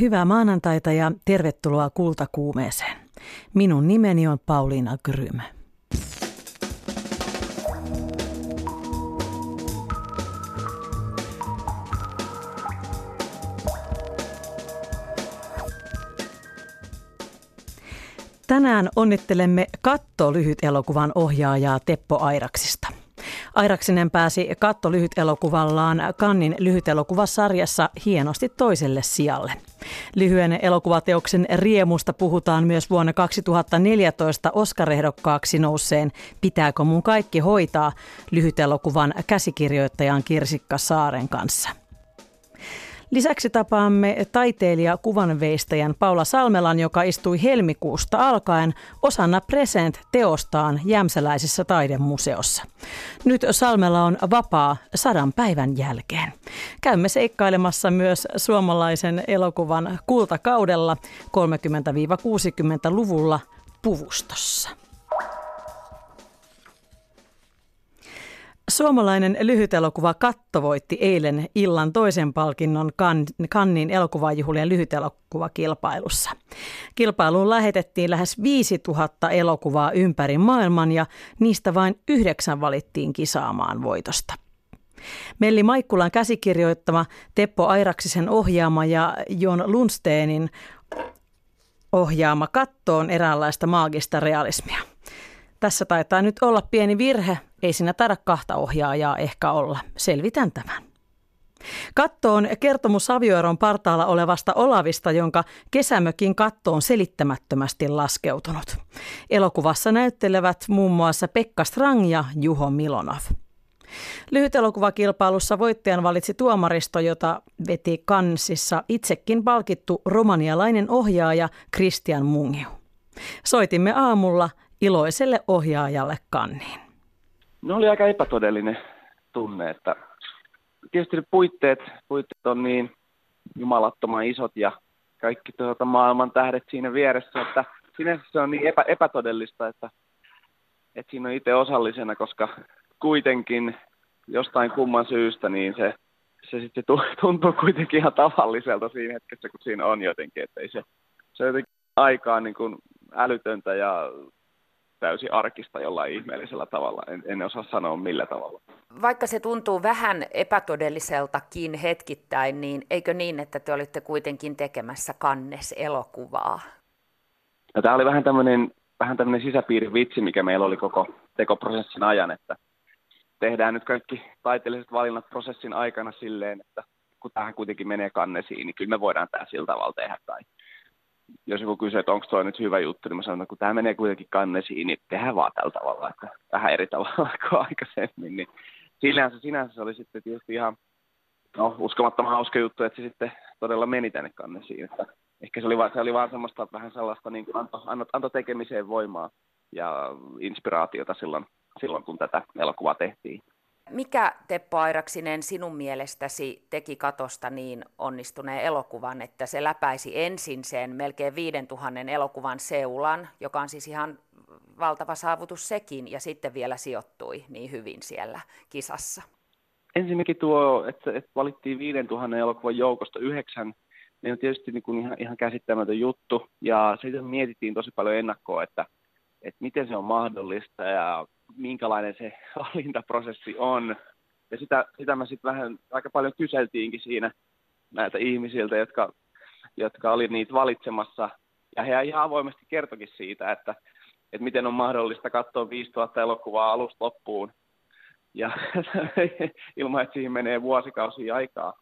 Hyvää maanantaita ja tervetuloa Kultakuumeeseen. Minun nimeni on Pauliina Grym. Tänään onnittelemme Katto-lyhyt elokuvan ohjaajaa Teppo Airaksista. Airaksinen pääsi Katto lyhytelokuvallaan Kannin lyhytelokuvasarjassa hienosti toiselle sijalle. Lyhyen elokuvateoksen riemusta puhutaan myös vuonna 2014 Oscar-ehdokkaaksi nousseen Pitääkö mun kaikki hoitaa lyhytelokuvan käsikirjoittajan Kirsikka Saaren kanssa. Lisäksi tapaamme taiteilija kuvanveistäjän Paula Salmelan, joka istui helmikuusta alkaen osana Present-teostaan Jämsäläisessä taidemuseossa. Nyt Salmela on vapaa sadan päivän jälkeen. Käymme seikkailemassa myös suomalaisen elokuvan kultakaudella 30-60-luvulla Puvustossa. Suomalainen lyhytelokuva Katto voitti eilen illan toisen palkinnon Kannin elokuvajuhlien lyhytelokuvakilpailussa. Kilpailuun lähetettiin lähes 5000 elokuvaa ympäri maailman ja niistä vain yhdeksän valittiin kisaamaan voitosta. Melli Maikkulan käsikirjoittama Teppo Airaksisen ohjaama ja Jon Lundsteenin ohjaama Katto on eräänlaista maagista realismia. Tässä taitaa nyt olla pieni virhe, ei siinä taida kahta ohjaajaa ehkä olla. Selvitän tämän. Katto on kertomus avioeron partaalla olevasta Olavista, jonka kesämökin katto on selittämättömästi laskeutunut. Elokuvassa näyttelevät muun muassa Pekka Strang ja Juho Milonov. Lyhytelokuvakilpailussa voittajan valitsi tuomaristo, jota veti kansissa itsekin palkittu romanialainen ohjaaja Christian Mungiu. Soitimme aamulla iloiselle ohjaajalle kanniin. No oli aika epätodellinen tunne, että tietysti puitteet, puitteet on niin jumalattoman isot ja kaikki tuota maailman tähdet siinä vieressä, että sinänsä se on niin epä, epätodellista, että, että siinä on itse osallisena, koska kuitenkin jostain kumman syystä niin se, se sitten tuntuu kuitenkin ihan tavalliselta siinä hetkessä, kun siinä on jotenkin, että ei se, se on jotenkin aikaa niin kuin älytöntä ja täysin arkista jollain ihmeellisellä tavalla. En, en osaa sanoa millä tavalla. Vaikka se tuntuu vähän epätodelliseltakin hetkittäin, niin eikö niin, että te olitte kuitenkin tekemässä kannes-elokuvaa? No, tämä oli vähän tämmöinen, vähän tämmöinen sisäpiirin vitsi, mikä meillä oli koko tekoprosessin ajan, että tehdään nyt kaikki taiteelliset valinnat prosessin aikana silleen, että kun tähän kuitenkin menee kannesiin, niin kyllä me voidaan tämä sillä tavalla tehdä. Tai jos joku kysyy, että onko toi nyt hyvä juttu, niin mä sanon, että kun tämä menee kuitenkin kannesiin, niin tehdään vaan tällä tavalla, että vähän eri tavalla kuin aikaisemmin. Niin sinänsä, sinänsä se oli sitten tietysti ihan no, uskomattoman hauska juttu, että se sitten todella meni tänne kannesiin. Että ehkä se oli vaan, se oli vaan semmoista vähän sellaista niin kuin anto, anto, anto tekemiseen voimaa ja inspiraatiota silloin, silloin, kun tätä elokuvaa tehtiin. Mikä Teppo Airaksinen sinun mielestäsi teki katosta niin onnistuneen elokuvan, että se läpäisi ensin sen melkein 5000 elokuvan seulan, joka on siis ihan valtava saavutus sekin, ja sitten vielä sijoittui niin hyvin siellä kisassa? Ensinnäkin tuo, että, että valittiin 5000 elokuvan joukosta yhdeksän, niin on tietysti niin kuin ihan, ihan käsittämätön juttu, ja siitä mietittiin tosi paljon ennakkoa, että, että miten se on mahdollista, ja minkälainen se valintaprosessi on. Ja sitä, sitä mä sitten vähän aika paljon kyseltiinkin siinä näiltä ihmisiltä, jotka, jotka oli niitä valitsemassa. Ja he ihan avoimesti kertokin siitä, että, että miten on mahdollista katsoa 5000 elokuvaa alusta loppuun. Ja ilman, että siihen menee vuosikausia aikaa.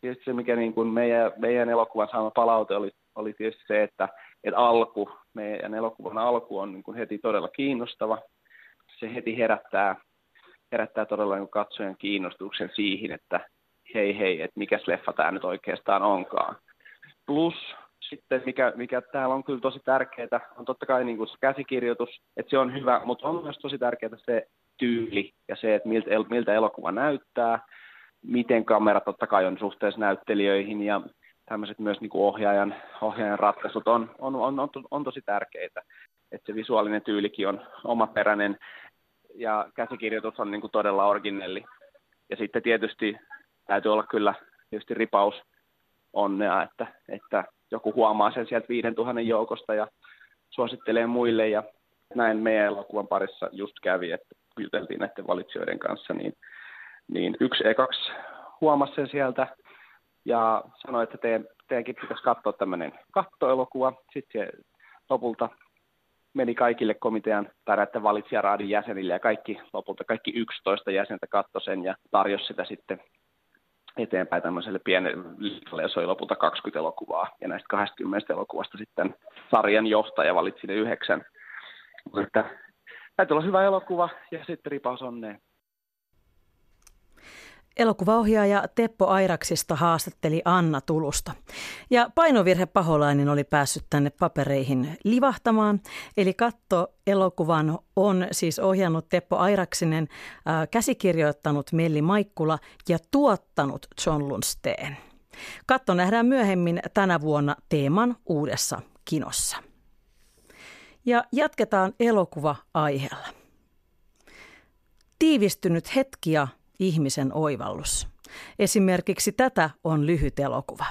Tietysti se, mikä niin kuin meidän, meidän elokuvan saama palaute oli, oli tietysti se, että, että alku, meidän elokuvan alku on niin kuin heti todella kiinnostava se heti herättää, herättää todella niin katsojan kiinnostuksen siihen, että hei hei, että mikä leffa tämä nyt oikeastaan onkaan. Plus sitten, mikä, mikä täällä on kyllä tosi tärkeää, on totta kai niin kuin se käsikirjoitus, että se on hyvä, mutta on myös tosi tärkeää se tyyli ja se, että miltä, miltä elokuva näyttää, miten kamera totta kai on suhteessa näyttelijöihin ja tämmöiset myös niin kuin ohjaajan, ohjaajan ratkaisut on, on, on, on, on tosi tärkeitä. Että se visuaalinen tyylikin on omaperäinen ja käsikirjoitus on niin kuin todella originelli. Ja sitten tietysti täytyy olla kyllä tietysti ripaus onnea, että, että joku huomaa sen sieltä 5000 joukosta ja suosittelee muille ja näin meidän elokuvan parissa just kävi, että juteltiin näiden valitsijoiden kanssa, niin, niin yksi E2 huomasi sen sieltä ja sanoi, että teidän, teidänkin pitäisi katsoa tämmöinen kattoelokuva. Sitten lopulta meni kaikille komitean tai näiden valitsijaraadin jäsenille ja kaikki, lopulta kaikki 11 jäsentä katsoi sen ja tarjosi sitä sitten eteenpäin tämmöiselle pienelle listalle, ja se oli lopulta 20 elokuvaa. Ja näistä 20 elokuvasta sitten sarjan johtaja valitsi ne yhdeksän. Mutta täytyy olla hyvä elokuva ja sitten ripaus onneen. Elokuvaohjaaja Teppo Airaksista haastatteli Anna Tulusta. Ja painovirhe paholainen oli päässyt tänne papereihin livahtamaan. Eli katto elokuvan on siis ohjannut Teppo Airaksinen, äh, käsikirjoittanut Melli Maikkula ja tuottanut John Lundsteen. Katto nähdään myöhemmin tänä vuonna teeman uudessa kinossa. Ja jatketaan elokuva-aiheella. Tiivistynyt hetki ja ihmisen oivallus. Esimerkiksi tätä on lyhyt elokuva.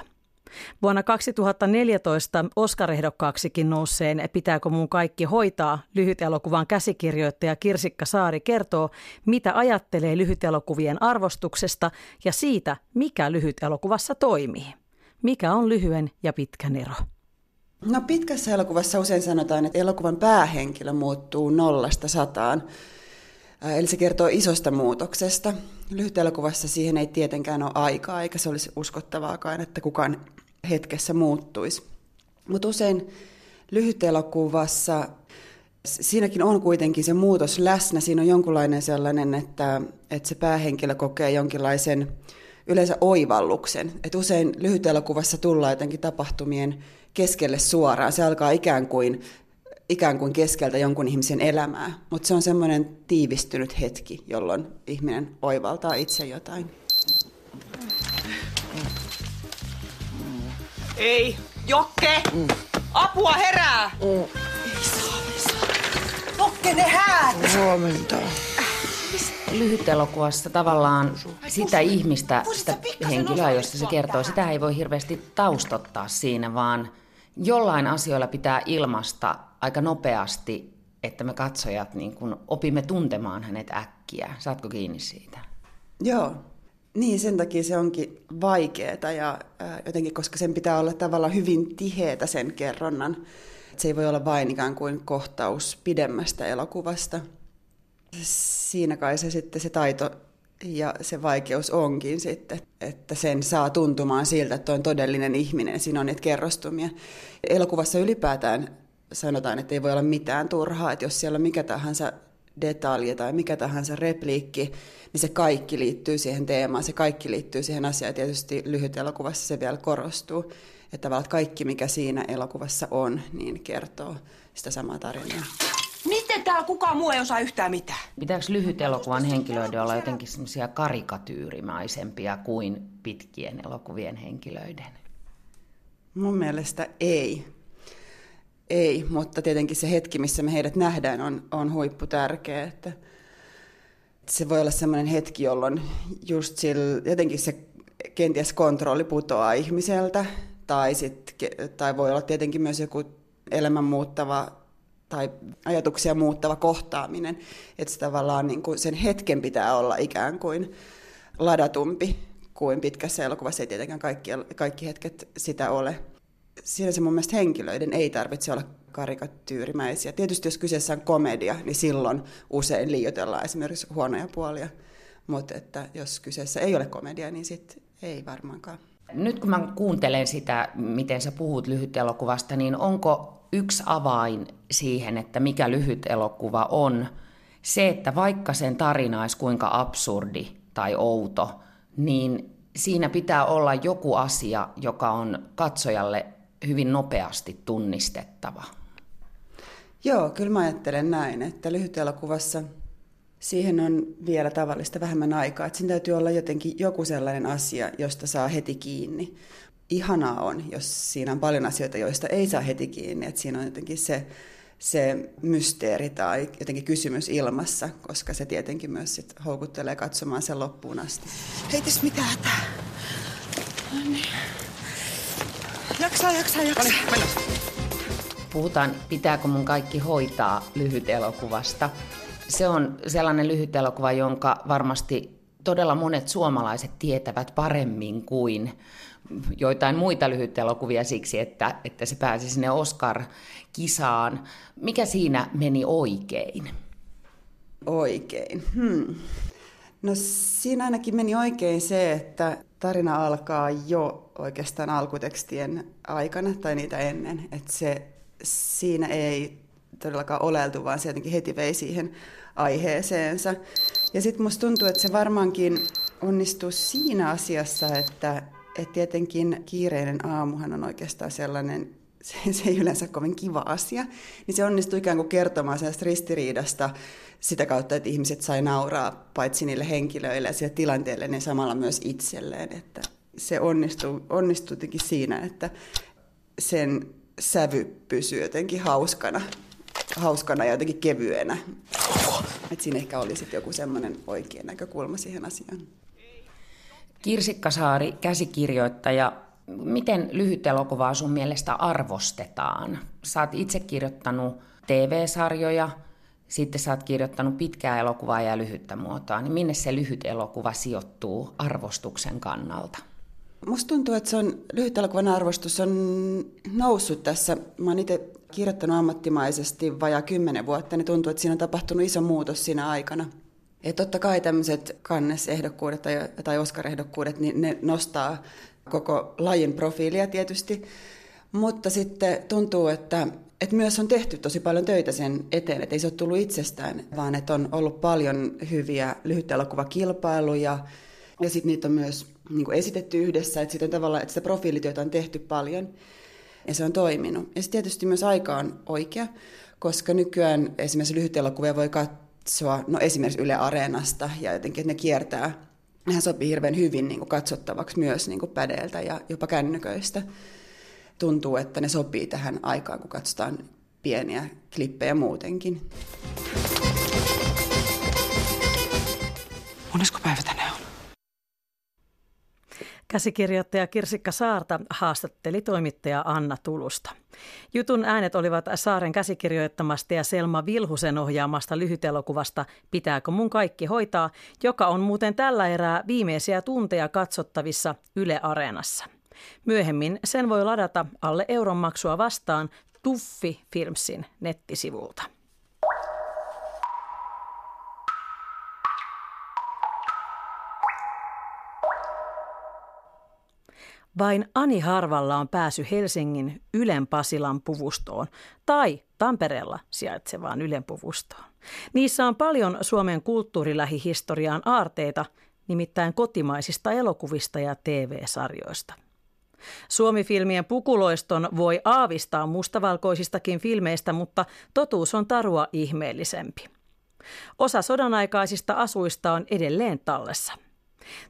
Vuonna 2014 Oscar-ehdokkaaksikin nousseen Pitääkö mun kaikki hoitaa lyhytelokuvan käsikirjoittaja Kirsikka Saari kertoo, mitä ajattelee lyhytelokuvien arvostuksesta ja siitä, mikä lyhytelokuvassa toimii. Mikä on lyhyen ja pitkän ero? No pitkässä elokuvassa usein sanotaan, että elokuvan päähenkilö muuttuu nollasta sataan. Eli se kertoo isosta muutoksesta. Lyhytelokuvassa siihen ei tietenkään ole aikaa, eikä se olisi uskottavaakaan, että kukaan hetkessä muuttuisi. Mutta usein lyhytelokuvassa siinäkin on kuitenkin se muutos läsnä. Siinä on jonkunlainen sellainen, että, että se päähenkilö kokee jonkinlaisen yleensä oivalluksen. Et usein lyhytelokuvassa tullaan jotenkin tapahtumien keskelle suoraan. Se alkaa ikään kuin ikään kuin keskeltä jonkun ihmisen elämää, mutta se on semmoinen tiivistynyt hetki, jolloin ihminen oivaltaa itse jotain. Ei, Jokke! Apua herää! Ei saa, ei saa. Jokke, ne häät! Huomenta. Lyhytelokuvassa tavallaan sitä ihmistä, sitä henkilöä, josta se kertoo, sitä ei voi hirveästi taustottaa siinä, vaan jollain asioilla pitää ilmasta aika nopeasti, että me katsojat niin kun opimme tuntemaan hänet äkkiä. Saatko kiinni siitä? Joo. Niin, sen takia se onkin vaikeaa ja äh, jotenkin, koska sen pitää olla tavallaan hyvin tiheätä sen kerronnan. Se ei voi olla vain ikään kuin kohtaus pidemmästä elokuvasta. Siinä kai se sitten se taito ja se vaikeus onkin sitten, että sen saa tuntumaan siltä, että on todellinen ihminen. Siinä on niitä kerrostumia. Elokuvassa ylipäätään sanotaan, että ei voi olla mitään turhaa, että jos siellä on mikä tahansa detalji tai mikä tahansa repliikki, niin se kaikki liittyy siihen teemaan, se kaikki liittyy siihen asiaan. Ja tietysti lyhyt elokuvassa se vielä korostuu, että tavallaan kaikki, mikä siinä elokuvassa on, niin kertoo sitä samaa tarinaa. Miten täällä kukaan muu ei osaa yhtään mitään? Pitääkö lyhyt elokuvan henkilöiden olla jotenkin semmoisia karikatyyrimaisempia kuin pitkien elokuvien henkilöiden? Mun mielestä ei. Ei, mutta tietenkin se hetki, missä me heidät nähdään, on, on huippu tärkeä. Että se voi olla sellainen hetki, jolloin just sillä, jotenkin se kenties kontrolli putoaa ihmiseltä, tai, sit, tai voi olla tietenkin myös joku elämän muuttava tai ajatuksia muuttava kohtaaminen. Että se tavallaan niin kuin sen hetken pitää olla ikään kuin ladatumpi kuin pitkässä elokuvassa. Ei tietenkään kaikki, kaikki hetket sitä ole siinä se mun mielestä henkilöiden ei tarvitse olla karikatyyrimäisiä. Tietysti jos kyseessä on komedia, niin silloin usein liioitellaan esimerkiksi huonoja puolia. Mutta että jos kyseessä ei ole komedia, niin sitten ei varmaankaan. Nyt kun mä kuuntelen sitä, miten sä puhut lyhyt elokuvasta, niin onko yksi avain siihen, että mikä lyhyt elokuva on, se, että vaikka sen tarina olisi kuinka absurdi tai outo, niin siinä pitää olla joku asia, joka on katsojalle hyvin nopeasti tunnistettava. Joo, kyllä mä ajattelen näin, että lyhytelokuvassa siihen on vielä tavallista vähemmän aikaa. Että siinä täytyy olla jotenkin joku sellainen asia, josta saa heti kiinni. Ihanaa on, jos siinä on paljon asioita, joista ei saa heti kiinni. Että siinä on jotenkin se, se mysteeri tai jotenkin kysymys ilmassa, koska se tietenkin myös sit houkuttelee katsomaan sen loppuun asti. Ei tässä mitään hätää. No niin. Jaksaa, jaksaa, jaksaa. No niin. Puhutaan, pitääkö mun kaikki hoitaa lyhyt elokuvasta. Se on sellainen lyhyt elokuva, jonka varmasti todella monet suomalaiset tietävät paremmin kuin joitain muita lyhytelokuvia siksi, että, että se pääsi sinne Oscar-kisaan. Mikä siinä meni oikein? Oikein. Hmm. No siinä ainakin meni oikein se, että tarina alkaa jo oikeastaan alkutekstien aikana tai niitä ennen. Että se, siinä ei todellakaan oleltu, vaan se jotenkin heti vei siihen aiheeseensa. Ja sitten musta tuntuu, että se varmaankin onnistuu siinä asiassa, että, että tietenkin kiireinen aamuhan on oikeastaan sellainen, se, se ei yleensä kovin kiva asia, niin se onnistui ikään kuin kertomaan sellaista ristiriidasta sitä kautta, että ihmiset sai nauraa paitsi niille henkilöille ja sille tilanteelle, niin samalla myös itselleen. Että se onnistui, onnistui jotenkin siinä, että sen sävy pysyy jotenkin hauskana, hauskana ja jotenkin kevyenä. Että siinä ehkä oli sitten joku semmoinen oikea näkökulma siihen asiaan. Kirsikka Saari, käsikirjoittaja, miten lyhyt elokuvaa sun mielestä arvostetaan? Oot itse kirjoittanut TV-sarjoja, sitten sä oot kirjoittanut pitkää elokuvaa ja lyhyttä muotoa, niin minne se lyhyt elokuva sijoittuu arvostuksen kannalta? Musta tuntuu, että se on, lyhyt elokuvan arvostus on noussut tässä. Mä oon itse kirjoittanut ammattimaisesti vajaa kymmenen vuotta, niin tuntuu, että siinä on tapahtunut iso muutos siinä aikana. Ja totta kai tämmöiset kannesehdokkuudet tai, tai Oscar-ehdokkuudet, niin ne nostaa koko lajin profiilia tietysti. Mutta sitten tuntuu, että, että myös on tehty tosi paljon töitä sen eteen, että ei se ole tullut itsestään, vaan että on ollut paljon hyviä lyhytelokuvakilpailuja ja sitten niitä on myös niin kuin esitetty yhdessä, että, sitten tavallaan, että sitä profiilityötä on tehty paljon ja se on toiminut. Ja sitten tietysti myös aika on oikea, koska nykyään esimerkiksi lyhytelokuvia voi katsoa, no esimerkiksi Yle Areenasta ja jotenkin, että ne kiertää, nehän sopii hirveän hyvin niin kuin katsottavaksi myös niin kuin pädeiltä ja jopa kännyköistä. Tuntuu, että ne sopii tähän aikaan, kun katsotaan pieniä klippejä muutenkin. Monesko päivä tänään? Käsikirjoittaja Kirsikka Saarta haastatteli toimittaja Anna Tulusta. Jutun äänet olivat Saaren käsikirjoittamasta ja Selma Vilhusen ohjaamasta lyhytelokuvasta Pitääkö mun kaikki hoitaa, joka on muuten tällä erää viimeisiä tunteja katsottavissa Yle Areenassa. Myöhemmin sen voi ladata alle euron maksua vastaan Tuffi Filmsin nettisivulta. Vain Ani Harvalla on pääsy Helsingin Ylen Pasilan puvustoon tai Tampereella sijaitsevaan Ylen puvustoon. Niissä on paljon Suomen kulttuurilähihistoriaan aarteita, nimittäin kotimaisista elokuvista ja TV-sarjoista. Suomi-filmien pukuloiston voi aavistaa mustavalkoisistakin filmeistä, mutta totuus on tarua ihmeellisempi. Osa sodanaikaisista asuista on edelleen tallessa –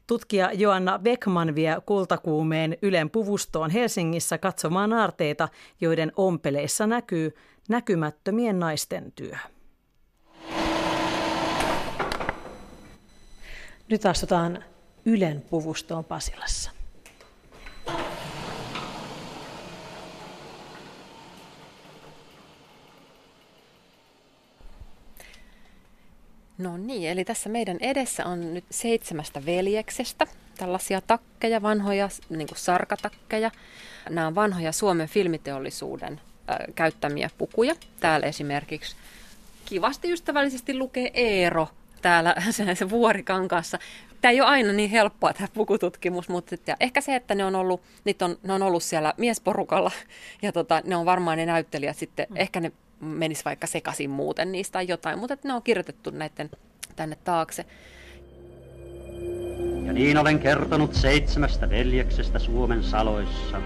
Tutkija Joanna Beckman vie kultakuumeen Ylen puvustoon Helsingissä katsomaan aarteita, joiden ompeleissa näkyy näkymättömien naisten työ. Nyt astutaan Ylen puvustoon Pasilassa. No niin, eli tässä meidän edessä on nyt seitsemästä veljeksestä tällaisia takkeja, vanhoja niin kuin sarkatakkeja. Nämä on vanhoja Suomen filmiteollisuuden äh, käyttämiä pukuja. Täällä esimerkiksi kivasti ystävällisesti lukee Eero täällä se vuorikankaassa. Tämä ei ole aina niin helppoa tämä pukututkimus, mutta ja ehkä se, että ne on ollut, niitä on, ne on ollut siellä miesporukalla ja tota, ne on varmaan ne näyttelijät sitten, mm. ehkä ne menisi vaikka sekaisin muuten niistä tai jotain, mutta ne on kirjoitettu näiden tänne taakse. Ja niin olen kertonut seitsemästä veljeksestä Suomen saloissa.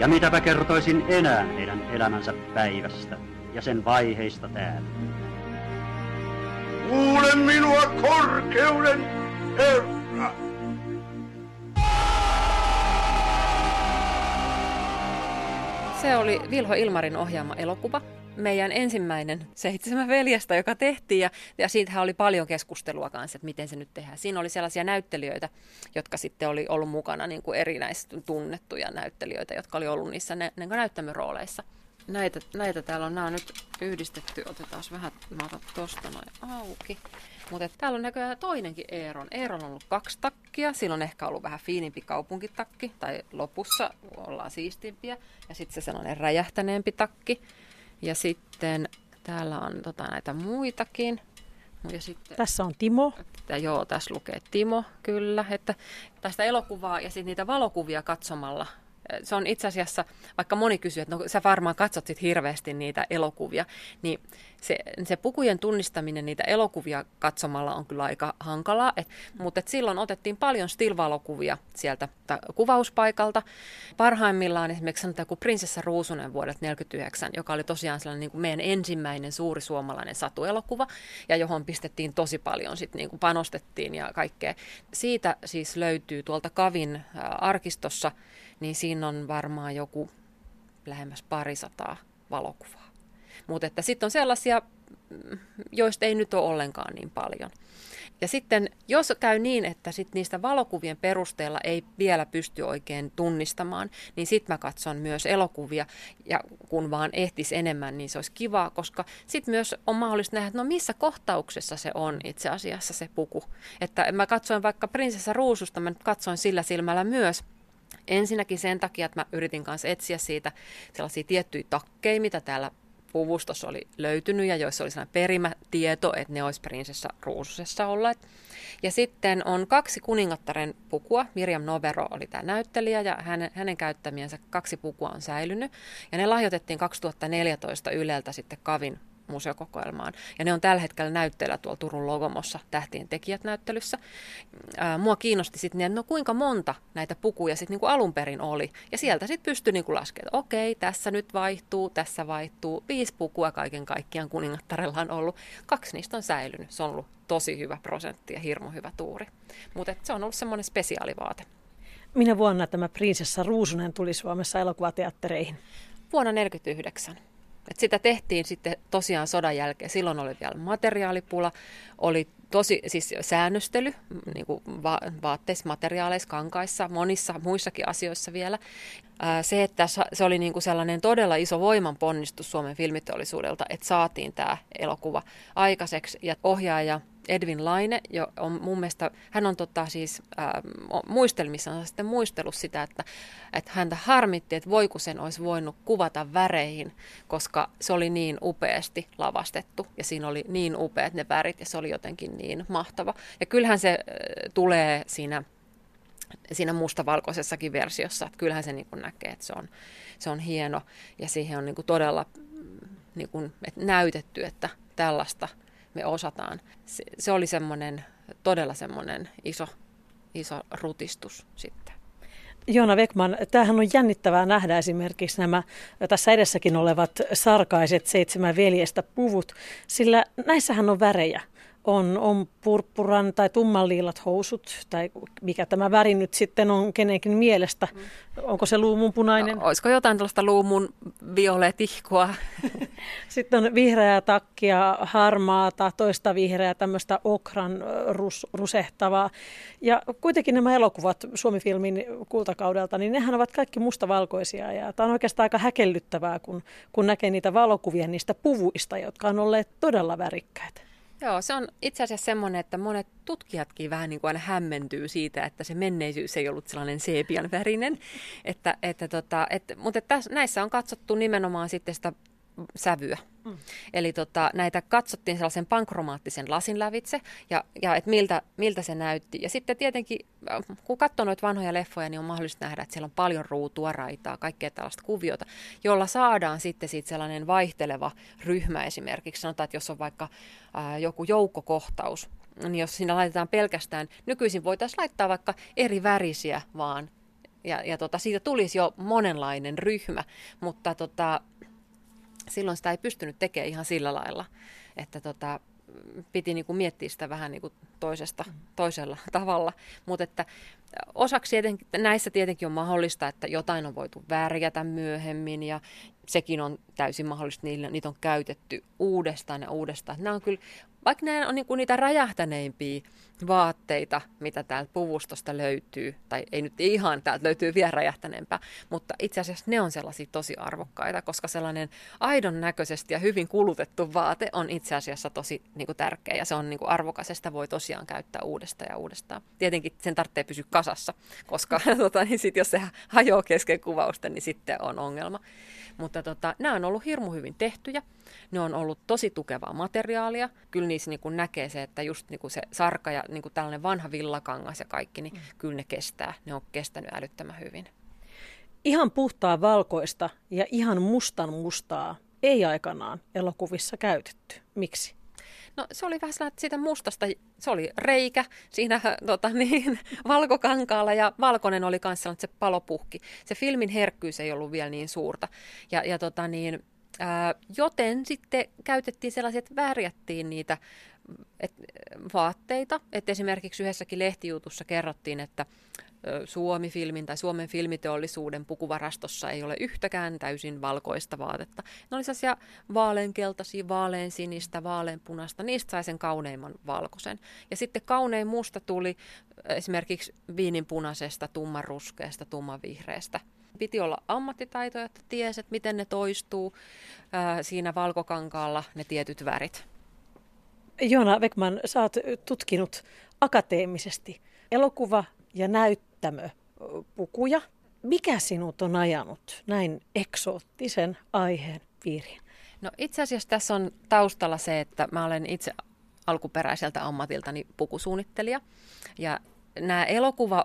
Ja mitäpä kertoisin enää heidän elämänsä päivästä ja sen vaiheista täällä. Kuule minua korkeuden herra! Se oli Vilho Ilmarin ohjaama elokuva, meidän ensimmäinen seitsemän veljestä, joka tehtiin ja, ja siitähän oli paljon keskustelua kanssa, että miten se nyt tehdään. Siinä oli sellaisia näyttelijöitä, jotka sitten oli ollut mukana niin kuin erinäistä tunnettuja näyttelijöitä, jotka oli ollut niissä nä- niin näyttämörooleissa. Näitä, näitä täällä on, nämä on nyt yhdistetty, otetaan vähän, mä otan tosta noin auki. Mutta täällä on näköjään toinenkin Eeron. Eeron on ollut kaksi takkia. Sillä on ehkä ollut vähän fiinimpi kaupunkitakki. Tai lopussa ollaan siistimpiä. Ja sitten se sellainen räjähtäneempi takki. Ja sitten täällä on tota, näitä muitakin. Ja sitten, tässä on Timo. Että, joo, tässä lukee Timo, kyllä. Että tästä elokuvaa ja sitten niitä valokuvia katsomalla se on itse asiassa, vaikka moni kysyy, että no sä varmaan katsot sit hirveästi niitä elokuvia, niin se, se pukujen tunnistaminen niitä elokuvia katsomalla on kyllä aika hankalaa, et, mutta et silloin otettiin paljon stilvalokuvia sieltä ta, kuvauspaikalta. Parhaimmillaan esimerkiksi sanotaan kuin Prinsessa Ruusunen vuodelta 1949, joka oli tosiaan sellainen niin kuin meidän ensimmäinen suuri suomalainen satuelokuva, ja johon pistettiin tosi paljon, sit niin kuin panostettiin ja kaikkea. Siitä siis löytyy tuolta Kavin arkistossa niin siinä on varmaan joku lähemmäs parisataa valokuvaa. Mutta sitten on sellaisia, joista ei nyt ole ollenkaan niin paljon. Ja sitten jos käy niin, että sit niistä valokuvien perusteella ei vielä pysty oikein tunnistamaan, niin sitten mä katson myös elokuvia. Ja kun vaan ehtis enemmän, niin se olisi kivaa, koska sitten myös on mahdollista nähdä, että no missä kohtauksessa se on itse asiassa se puku. Että mä katsoin vaikka Prinsessa Ruususta, mä nyt katsoin sillä silmällä myös, Ensinnäkin sen takia, että mä yritin kanssa etsiä siitä sellaisia tiettyjä takkeja, mitä täällä puvustossa oli löytynyt ja joissa oli sellainen perimätieto, että ne olisi prinsessa ruususessa olleet. Ja sitten on kaksi kuningattaren pukua. Miriam Novero oli tämä näyttelijä ja hänen, hänen käyttämiensä kaksi pukua on säilynyt. Ja ne lahjoitettiin 2014 Yleltä sitten Kavin museokokoelmaan. Ja ne on tällä hetkellä näytteellä tuolla Turun Logomossa Tähtien tekijät näyttelyssä. Ää, mua kiinnosti sitten, että no kuinka monta näitä pukuja sitten niinku alun perin oli. Ja sieltä sitten pystyi niinku laskemaan, että okei, tässä nyt vaihtuu, tässä vaihtuu. Viisi pukua kaiken kaikkiaan kuningattarella on ollut. Kaksi niistä on säilynyt. Se on ollut tosi hyvä prosentti ja hirmu hyvä tuuri. Mutta se on ollut semmoinen spesiaalivaate. Minä vuonna tämä Prinsessa Ruusunen tuli Suomessa elokuvateattereihin? Vuonna 1949. Et sitä tehtiin sitten tosiaan sodan jälkeen. Silloin oli vielä materiaalipula, oli tosi siis säännöstely niin kuin va- vaatteissa, materiaaleissa, kankaissa, monissa muissakin asioissa vielä. Ää, se, että se oli niin kuin sellainen todella iso voimanponnistus Suomen filmiteollisuudelta, että saatiin tämä elokuva aikaiseksi. Ja ohjaaja Edwin Laine, jo on mun mielestä, hän on tota siis äh, muistelmissaan sitten muistellut sitä, että, että häntä harmitti, että voiko sen olisi voinut kuvata väreihin, koska se oli niin upeasti lavastettu ja siinä oli niin upeat ne värit ja se oli jotenkin niin mahtava. Ja kyllähän se äh, tulee siinä siinä mustavalkoisessakin versiossa, että kyllähän se niin kuin näkee, että se on, se on hieno ja siihen on niin kuin todella mm, niin kuin, että näytetty, että tällaista – me osataan. Se, se oli semmoinen, todella semmoinen iso, iso rutistus sitten. Joona Vekman, tämähän on jännittävää nähdä esimerkiksi nämä tässä edessäkin olevat sarkaiset seitsemän veljestä puvut, sillä näissähän on värejä on, on purppuran tai tummanliilat housut, tai mikä tämä väri nyt sitten on kenenkin mielestä. Mm. Onko se luumunpunainen? No, olisiko jotain tällaista luumun violetihkoa? sitten on vihreää takkia, harmaata, toista vihreää, tämmöistä okran rus, rusehtavaa. Ja kuitenkin nämä elokuvat Suomi-filmin kultakaudelta, niin nehän ovat kaikki mustavalkoisia. Ja tämä on oikeastaan aika häkellyttävää, kun, kun näkee niitä valokuvia niistä puvuista, jotka on olleet todella värikkäitä. Joo, se on itse asiassa semmoinen, että monet tutkijatkin vähän niin kuin aina hämmentyy siitä, että se menneisyys ei ollut sellainen seepian värinen. Että, että tota, että, mutta että näissä on katsottu nimenomaan sitten sitä sävyä. Mm. Eli tota, näitä katsottiin sellaisen pankromaattisen lasin lävitse ja, ja että miltä, miltä se näytti. Ja sitten tietenkin, kun katsoo noita vanhoja leffoja, niin on mahdollista nähdä, että siellä on paljon ruutua, raitaa, kaikkea tällaista kuviota, jolla saadaan sitten siitä sellainen vaihteleva ryhmä esimerkiksi. Sanotaan, että jos on vaikka ää, joku joukkokohtaus, niin jos siinä laitetaan pelkästään, nykyisin voitaisiin laittaa vaikka eri värisiä vaan ja, ja tota, siitä tulisi jo monenlainen ryhmä, mutta tota, silloin sitä ei pystynyt tekemään ihan sillä lailla, että tota, piti niin kuin miettiä sitä vähän niin kuin toisesta, toisella tavalla. Mutta että osaksi tietenkin, näissä tietenkin on mahdollista, että jotain on voitu värjätä myöhemmin ja sekin on täysin mahdollista, niillä, niitä on käytetty uudestaan ja uudestaan. Nämä on kyllä, vaikka nämä on niin kuin niitä räjähtäneimpiä vaatteita, mitä täältä puvustosta löytyy, tai ei nyt ihan, täältä löytyy vielä räjähtäneempää, mutta itse asiassa ne on sellaisia tosi arvokkaita, koska sellainen aidon näköisesti ja hyvin kulutettu vaate on itse asiassa tosi niin kuin tärkeä, ja se on niin kuin arvokas, ja sitä voi tosiaan käyttää uudestaan ja uudestaan. Tietenkin sen tarvitsee pysyä kasassa, koska tota, niin sit, jos se hajoaa kesken kuvausta, niin sitten on ongelma. Mutta tota, nämä on ollut hirmu hyvin tehtyjä. Ne on ollut tosi tukevaa materiaalia. Kyllä niissä niin kuin näkee se, että just niin kuin se sarka ja niin kuin tällainen vanha villakangas ja kaikki, niin mm. kyllä ne kestää. Ne on kestänyt älyttömän hyvin. Ihan puhtaa valkoista ja ihan mustan mustaa ei aikanaan elokuvissa käytetty. Miksi? No se oli vähän sellainen, siitä mustasta, se oli reikä siinä tota, niin, valkokankaalla ja valkoinen oli myös sellainen, että se palopuhki. Se filmin herkkyys ei ollut vielä niin suurta. Ja, ja tota, niin, ää, joten sitten käytettiin sellaisia, että värjättiin niitä et, vaatteita. Et esimerkiksi yhdessäkin lehtijutussa kerrottiin, että Suomi-filmin tai Suomen filmiteollisuuden pukuvarastossa ei ole yhtäkään täysin valkoista vaatetta. Ne oli sellaisia vaaleankeltaisia, vaaleansinistä, vaaleanpunasta, niistä sai sen kauneimman valkoisen. Ja sitten kaunein musta tuli esimerkiksi viininpunaisesta, tummanruskeasta, tummanvihreästä. Piti olla ammattitaito, että tiesi, että miten ne toistuu ää, siinä valkokankaalla, ne tietyt värit. Joona Vekman, sä oot tutkinut akateemisesti elokuva- ja näyttämöpukuja. Mikä sinut on ajanut näin eksoottisen aiheen piiriin? No itse asiassa tässä on taustalla se, että mä olen itse alkuperäiseltä ammatiltani pukusuunnittelija. Ja nämä elokuva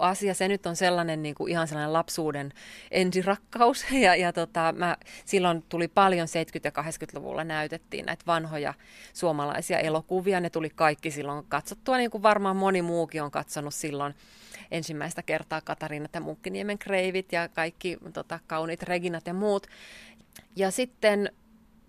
asia, se nyt on sellainen niin kuin ihan sellainen lapsuuden ensirakkaus. Ja, ja tota, mä, silloin tuli paljon 70- ja 80-luvulla näytettiin näitä vanhoja suomalaisia elokuvia. Ne tuli kaikki silloin katsottua, niin kuin varmaan moni muukin on katsonut silloin ensimmäistä kertaa Katariina ja Munkkiniemen kreivit ja kaikki tota, kauniit Reginat ja muut. Ja sitten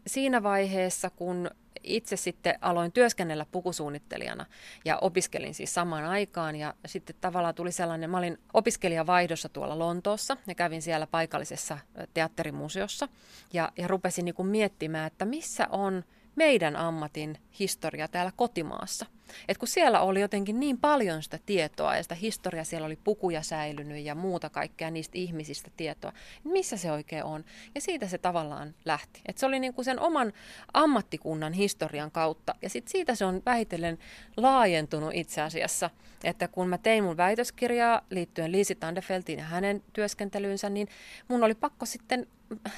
siinä vaiheessa, kun itse sitten aloin työskennellä pukusuunnittelijana ja opiskelin siis samaan aikaan ja sitten tavallaan tuli sellainen, mä olin opiskelijavaihdossa tuolla Lontoossa ja kävin siellä paikallisessa teatterimuseossa ja, ja rupesin niin kuin miettimään, että missä on meidän ammatin historia täällä kotimaassa. Et kun siellä oli jotenkin niin paljon sitä tietoa ja sitä historiaa, siellä oli pukuja säilynyt ja muuta kaikkea niistä ihmisistä tietoa, niin missä se oikein on. Ja siitä se tavallaan lähti. Et se oli niinku sen oman ammattikunnan historian kautta. Ja sit siitä se on vähitellen laajentunut itse asiassa. Että kun mä tein mun väitöskirjaa liittyen Liisi Tandefeltiin ja hänen työskentelyynsä, niin mun oli pakko sitten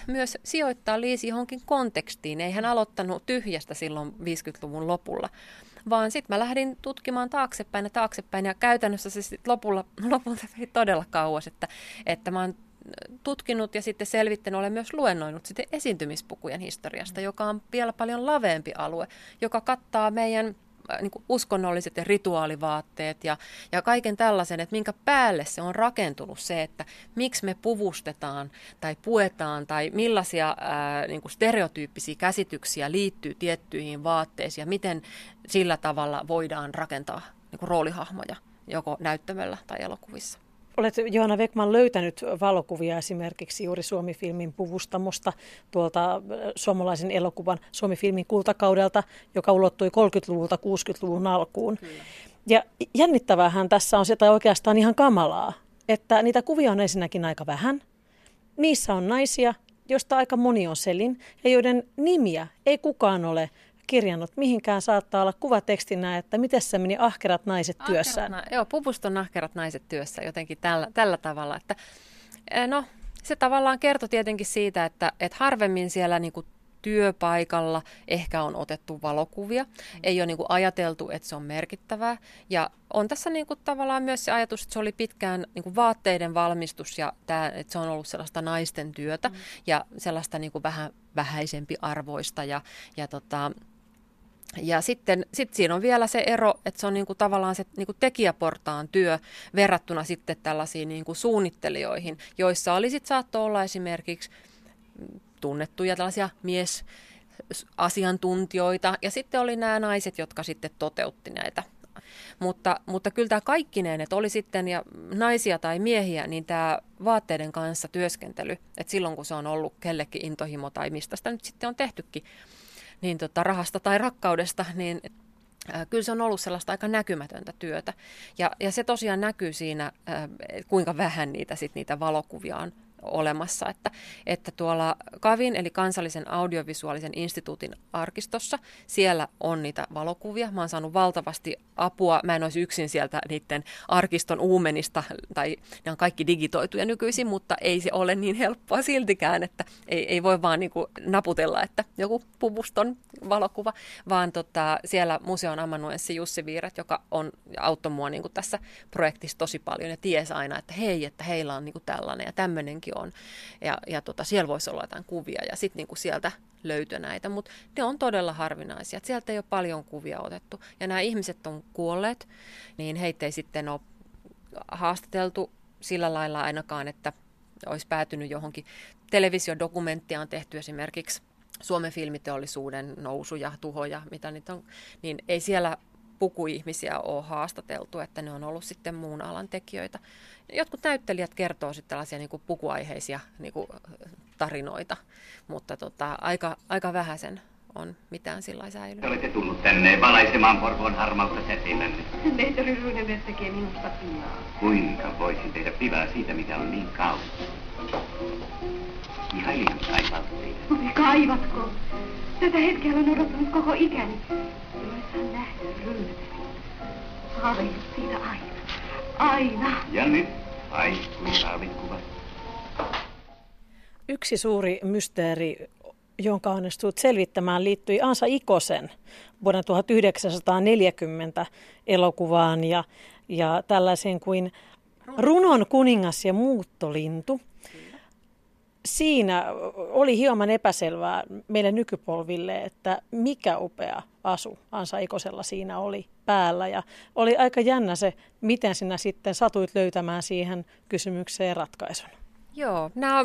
myös sijoittaa Liisi johonkin kontekstiin. Ei hän aloittanut tyhjästä silloin 50-luvun lopulla, vaan sitten mä lähdin tutkimaan taaksepäin ja taaksepäin ja käytännössä se sitten lopulla, lopulta vei todella kauas, että, että mä oon tutkinut ja sitten selvittänyt, olen myös luennoinut sitten esiintymispukujen historiasta, joka on vielä paljon laveempi alue, joka kattaa meidän Äh, niin kuin uskonnolliset ja rituaalivaatteet ja, ja kaiken tällaisen, että minkä päälle se on rakentunut se, että miksi me puvustetaan tai puetaan tai millaisia ää, äh, niin kuin stereotyyppisiä käsityksiä liittyy tiettyihin vaatteisiin ja miten sillä tavalla voidaan rakentaa niin kuin roolihahmoja joko näyttämöllä tai elokuvissa. Olet Johanna Vekman löytänyt valokuvia esimerkiksi juuri Suomi-filmin puvustamosta tuolta äh, suomalaisen elokuvan Suomi-filmin kultakaudelta, joka ulottui 30-luvulta 60-luvun alkuun. Kyllä. Ja jännittävähän tässä on se, tai oikeastaan ihan kamalaa, että niitä kuvia on ensinnäkin aika vähän. Niissä on naisia, joista aika moni on Selin, ja joiden nimiä ei kukaan ole kirjannut mihinkään, saattaa olla kuvatekstinä, että miten se meni ahkerat naiset ahkerat, työssään. Na- joo, puvuston ahkerat naiset työssä jotenkin tällä, tällä tavalla, että eh, no se tavallaan kertoi tietenkin siitä, että, että harvemmin siellä niin kuin työpaikalla ehkä on otettu valokuvia. Ei ole niin kuin ajateltu, että se on merkittävää. Ja on tässä niin kuin tavallaan myös se ajatus, että se oli pitkään niin kuin vaatteiden valmistus ja tämä, että se on ollut sellaista naisten työtä mm. ja sellaista niin kuin vähän vähäisempi arvoista ja, ja tota, ja sitten sit siinä on vielä se ero, että se on niinku tavallaan se niinku tekijäportaan työ verrattuna sitten tällaisiin niinku suunnittelijoihin, joissa oli sit saattoi olla esimerkiksi tunnettuja tällaisia mies asiantuntijoita ja sitten oli nämä naiset, jotka sitten toteutti näitä. Mutta, mutta kyllä tämä kaikkineen, että oli sitten ja naisia tai miehiä, niin tämä vaatteiden kanssa työskentely, että silloin kun se on ollut kellekin intohimo tai mistä sitä nyt sitten on tehtykin, niin tota, rahasta tai rakkaudesta, niin kyllä se on ollut sellaista aika näkymätöntä työtä. Ja, ja se tosiaan näkyy siinä, kuinka vähän niitä, sit niitä valokuvia on olemassa. Että, että tuolla KAVin eli kansallisen audiovisuaalisen instituutin arkistossa, siellä on niitä valokuvia. Mä oon saanut valtavasti apua. Mä en olisi yksin sieltä niiden arkiston uumenista, tai ne on kaikki digitoituja nykyisin, mutta ei se ole niin helppoa siltikään, että ei, ei voi vaan niin naputella, että joku puvuston valokuva, vaan tota, siellä museon amanuenssi Jussi Viirat, joka on auttoi mua niin tässä projektissa tosi paljon ja ties aina, että hei, että heillä on niin tällainen ja tämmöinenkin on. Ja, ja tota, siellä voisi olla jotain kuvia ja sitten niin sieltä löytyi näitä, mutta ne on todella harvinaisia. Sieltä ei ole paljon kuvia otettu. Ja nämä ihmiset on kuolleet, niin heitä ei sitten ole haastateltu sillä lailla ainakaan, että olisi päätynyt johonkin. Televisiodokumenttia on tehty esimerkiksi Suomen filmiteollisuuden nousu ja tuhoja, mitä niitä on, niin ei siellä pukuihmisiä ole haastateltu, että ne on ollut sitten muun alan tekijöitä. Jotkut näyttelijät kertoo sitten tällaisia niin kuin pukuaiheisia niin kuin tarinoita, mutta tota, aika, aika vähäisen on mitään sillä säilynyt. Te olette tullut tänne valaisemaan Porvoon harmautta säteilänne. Lehtori Runeberg tekee minusta pivaa. Kuinka voisin tehdä pivaa siitä, mitä on niin kauan? Ihan liian kaipaltiin. Kaivatko? Tätä hetkeä olen odottanut koko ikäni. Haaveilut siitä aina. Aina. Ja nyt aikuishaavikuva. Yksi suuri mysteeri, jonka onnistut selvittämään, liittyi Ansa Ikosen vuoden 1940 elokuvaan ja, ja tällaisen kuin Runon kuningas ja muuttolintu. Siinä oli hieman epäselvää meille nykypolville, että mikä upea asu Ansa Ikosella siinä oli päällä. Ja oli aika jännä se, miten sinä sitten satuit löytämään siihen kysymykseen ratkaisun. Joo, nämä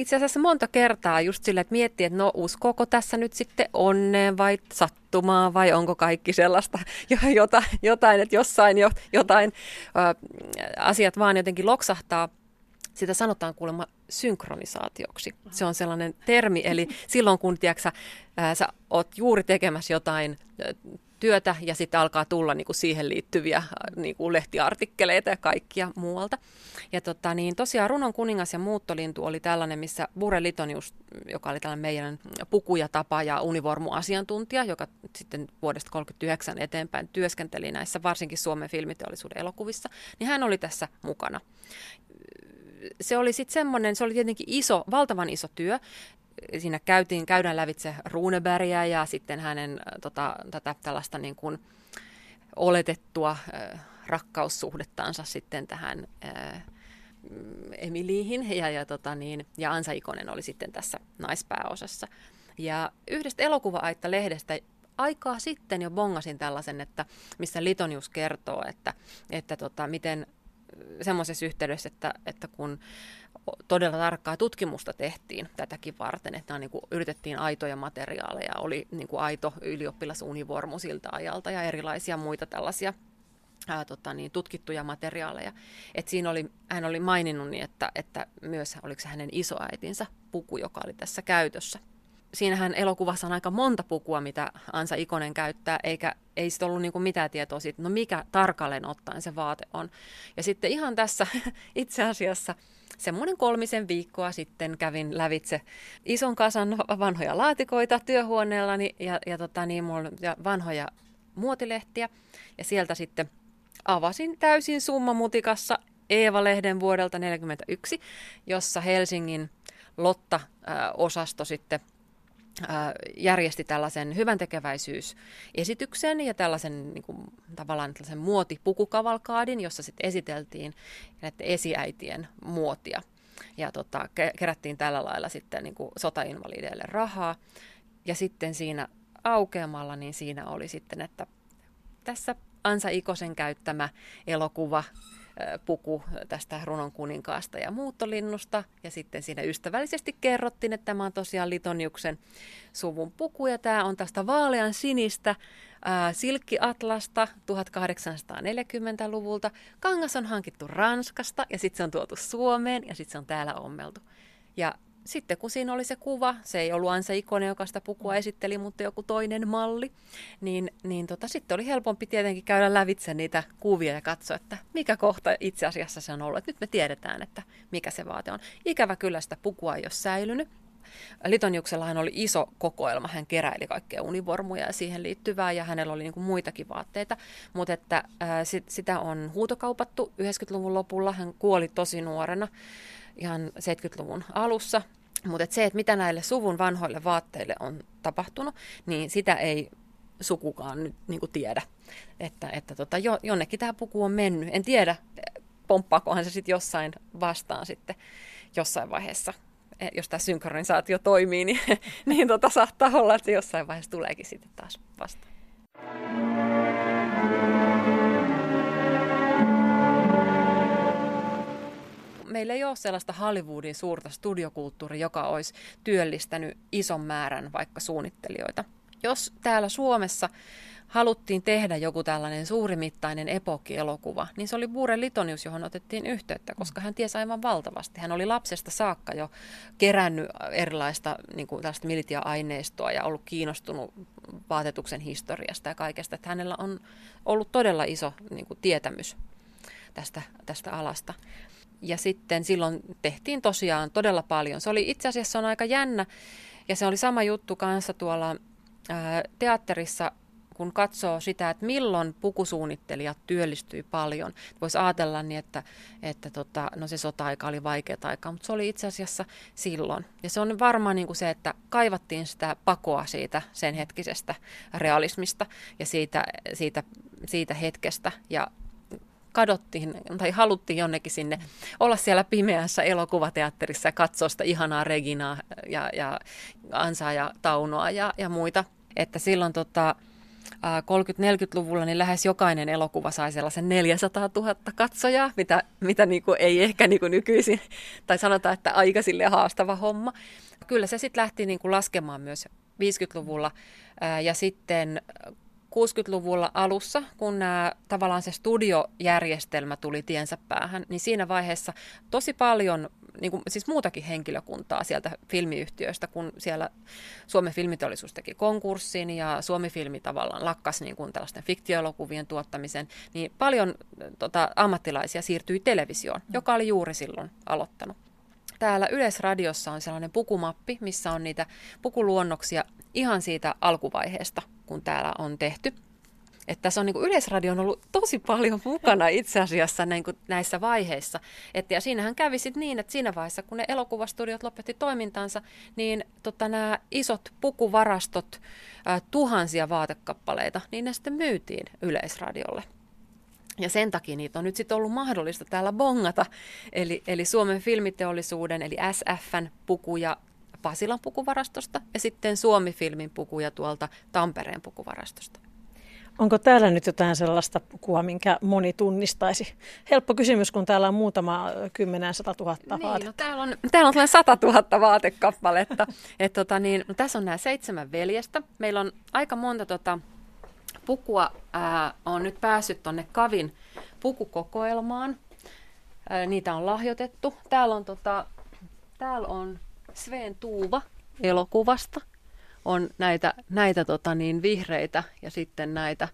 itse asiassa monta kertaa just sille, että miettii, että no uskooko tässä nyt sitten onneen vai sattumaa vai onko kaikki sellaista jotain, jotain että jossain jo, jotain ö, asiat vaan jotenkin loksahtaa. Sitä sanotaan kuulemma synkronisaatioksi. Se on sellainen termi, eli silloin kun tiedätkö, ää, sä oot juuri tekemässä jotain työtä ja sitten alkaa tulla niin kuin siihen liittyviä äh, niin kuin lehtiartikkeleita ja kaikkia muualta. Ja tota, niin tosiaan Runon kuningas ja muuttolintu oli tällainen, missä Bure Litonius, joka oli tällainen meidän pukuja tapa ja univormuasiantuntija, joka sitten vuodesta 1939 eteenpäin työskenteli näissä varsinkin Suomen filmiteollisuuden elokuvissa, niin hän oli tässä mukana se oli sitten semmoinen, se oli tietenkin iso, valtavan iso työ siinä käytiin, käydään lävitse Runebergia ja sitten hänen äh, tota, tätä tällaista niin kuin oletettua äh, rakkaussuhdettansa sitten tähän äh, Emiliihin ja, ja, tota niin, ja Ansa Ikonen oli sitten tässä naispääosassa. Ja yhdestä elokuva-aitta-lehdestä aikaa sitten jo bongasin tällaisen, että missä Litonius kertoo, että, että tota, miten semmoisessa yhteydessä, että, että kun todella tarkkaa tutkimusta tehtiin tätäkin varten, että niin kuin yritettiin aitoja materiaaleja, oli niin kuin aito ylioppilasunivormu siltä ajalta ja erilaisia muita tällaisia ää, tota niin, tutkittuja materiaaleja. Et siinä oli, hän oli maininnut, niin, että, että myös oliko se hänen isoäitinsä puku, joka oli tässä käytössä. Siinähän elokuvassa on aika monta pukua, mitä Ansa Ikonen käyttää, eikä ei sitten ollut niinku mitään tietoa siitä, no mikä tarkalleen ottaen se vaate on. Ja sitten ihan tässä itse asiassa semmoinen kolmisen viikkoa sitten kävin lävitse ison kasan vanhoja laatikoita työhuoneellani ja, ja, tota, niin, mulla, ja vanhoja muotilehtiä. Ja sieltä sitten avasin täysin summamutikassa Eeva-lehden vuodelta 1941, jossa Helsingin Lotta-osasto sitten järjesti tällaisen hyvän tekeväisyysesityksen ja tällaisen niin kuin, tavallaan tällaisen muotipukukavalkaadin, jossa sitten esiteltiin näiden esiäitien muotia. Ja tota, kerättiin tällä lailla sitten niin kuin sotainvalideille rahaa. Ja sitten siinä aukeamalla, niin siinä oli sitten, että tässä Ansa Ikosen käyttämä elokuva puku tästä runon kuninkaasta ja muuttolinnusta. Ja sitten siinä ystävällisesti kerrottiin, että tämä on tosiaan Litoniuksen suvun puku ja tämä on tästä vaalean sinistä silkkiatlasta 1840-luvulta. Kangas on hankittu Ranskasta ja sitten se on tuotu Suomeen ja sitten se on täällä ommeltu. Ja sitten kun siinä oli se kuva, se ei ollut Ansa Ikonen, joka sitä pukua esitteli, mutta joku toinen malli, niin, niin tota, sitten oli helpompi tietenkin käydä lävitse niitä kuvia ja katsoa, että mikä kohta itse asiassa se on ollut. Että nyt me tiedetään, että mikä se vaate on. Ikävä kyllä sitä pukua ei ole säilynyt. Litonjuksellahan oli iso kokoelma, hän keräili kaikkea univormuja ja siihen liittyvää ja hänellä oli niin kuin muitakin vaatteita, mutta että ää, sit, sitä on huutokaupattu 90-luvun lopulla, hän kuoli tosi nuorena ihan 70-luvun alussa, mutta se, että mitä näille suvun vanhoille vaatteille on tapahtunut, niin sitä ei sukukaan nyt niin kuin tiedä. Että, että tota, jo, jonnekin tämä puku on mennyt. En tiedä, pomppaakohan se sitten jossain vastaan sitten jossain vaiheessa. E, jos tämä synkronisaatio toimii, niin, niin tota, saattaa olla, että jossain vaiheessa tuleekin sitten taas vastaan. Meillä ei ole sellaista Hollywoodin suurta studiokulttuuria, joka olisi työllistänyt ison määrän vaikka suunnittelijoita. Jos täällä Suomessa haluttiin tehdä joku tällainen suurimittainen epokielokuva, niin se oli Buure Litonius, johon otettiin yhteyttä, koska hän tiesi aivan valtavasti. Hän oli lapsesta saakka jo kerännyt erilaista niin kuin tällaista militia-aineistoa ja ollut kiinnostunut vaatetuksen historiasta ja kaikesta. Että hänellä on ollut todella iso niin kuin, tietämys tästä, tästä alasta. Ja sitten silloin tehtiin tosiaan todella paljon. Se oli itse asiassa on aika jännä ja se oli sama juttu kanssa tuolla ää, teatterissa, kun katsoo sitä, että milloin pukusuunnittelijat työllistyi paljon. Voisi ajatella niin, että, että tota, no se sota-aika oli vaikea aika, mutta se oli itse asiassa silloin. Ja se on varmaan niin kuin se, että kaivattiin sitä pakoa siitä sen hetkisestä realismista ja siitä, siitä, siitä hetkestä. Ja kadottiin tai haluttiin jonnekin sinne olla siellä pimeässä elokuvateatterissa ja katsoa sitä ihanaa Reginaa ja, ja Ansaa ja Taunoa ja, ja muita. Että silloin tota, 30-40-luvulla niin lähes jokainen elokuva sai sellaisen 400 000 katsojaa, mitä, mitä niin kuin ei ehkä niin kuin nykyisin, tai sanotaan, että aika sille haastava homma. Kyllä se sitten lähti niin kuin laskemaan myös 50-luvulla ja sitten 60-luvulla alussa, kun nämä, tavallaan se studiojärjestelmä tuli tiensä päähän, niin siinä vaiheessa tosi paljon niin kuin, siis muutakin henkilökuntaa sieltä filmiyhtiöistä, kun siellä Suomen filmiteollisuus teki konkurssin ja Suomi Filmi tavallaan lakkas niin kuin tällaisten fiktioelokuvien tuottamisen, niin paljon tota, ammattilaisia siirtyi televisioon, joka oli juuri silloin aloittanut. Täällä Yleisradiossa on sellainen pukumappi, missä on niitä pukuluonnoksia ihan siitä alkuvaiheesta, kun täällä on tehty. Että tässä on niin kuin Yleisradio on ollut tosi paljon mukana itse asiassa niin kuin näissä vaiheissa. Et, ja siinähän kävi sit niin, että siinä vaiheessa, kun ne elokuvastudiot lopetti toimintansa, niin tota, nämä isot pukuvarastot, ää, tuhansia vaatekappaleita, niin ne sitten myytiin Yleisradiolle. Ja sen takia niitä on nyt sitten ollut mahdollista täällä bongata, eli, eli Suomen filmiteollisuuden, eli SFn pukuja Pasilan pukuvarastosta ja sitten Suomi-filmin pukuja tuolta Tampereen pukuvarastosta. Onko täällä nyt jotain sellaista pukua, minkä moni tunnistaisi? Helppo kysymys, kun täällä on muutama kymmenen, sata tuhatta niin, vaatetta. No täällä on, täällä on sata tuhatta vaatekappaletta. Et tota niin, no tässä on nämä seitsemän veljestä. Meillä on aika monta tota, pukua ää, on nyt päässyt tuonne Kavin pukukokoelmaan. Ää, niitä on lahjoitettu. Täällä on, tota, täällä on Sven Tuuva elokuvasta. On näitä, näitä tota niin, vihreitä ja sitten näitä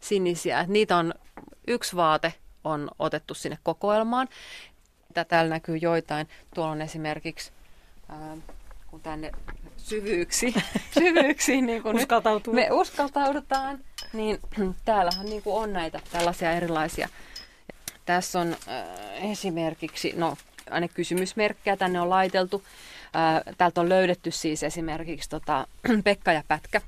sinisiä. Niitä on yksi vaate on otettu sinne kokoelmaan. Täällä näkyy joitain. Tuolla on esimerkiksi, ää, kun tänne syvyyksi, syvyyksi niin kun Uskaltautuu. me uskaltaudutaan, niin täällähän niin kuin on näitä tällaisia erilaisia. Tässä on äh, esimerkiksi, no aina kysymysmerkkejä tänne on laiteltu. Täältä on löydetty siis esimerkiksi tota, Pekka ja Pätkä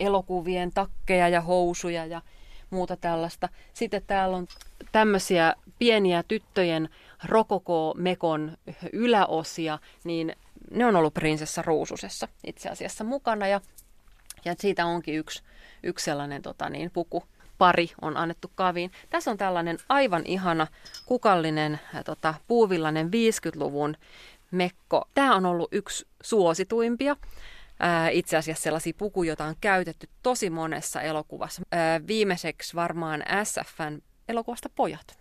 elokuvien takkeja ja housuja ja muuta tällaista. Sitten täällä on tämmöisiä pieniä tyttöjen rokoko-mekon yläosia, niin ne on ollut prinsessa Ruususessa itse asiassa mukana ja, ja siitä onkin yksi, yksi sellainen tota niin, puku, pari on annettu kaviin. Tässä on tällainen aivan ihana kukallinen tota, puuvillainen 50-luvun mekko. Tämä on ollut yksi suosituimpia. itse asiassa sellaisia pukuja, joita on käytetty tosi monessa elokuvassa. Viimeiseksi varmaan SFN elokuvasta Pojat.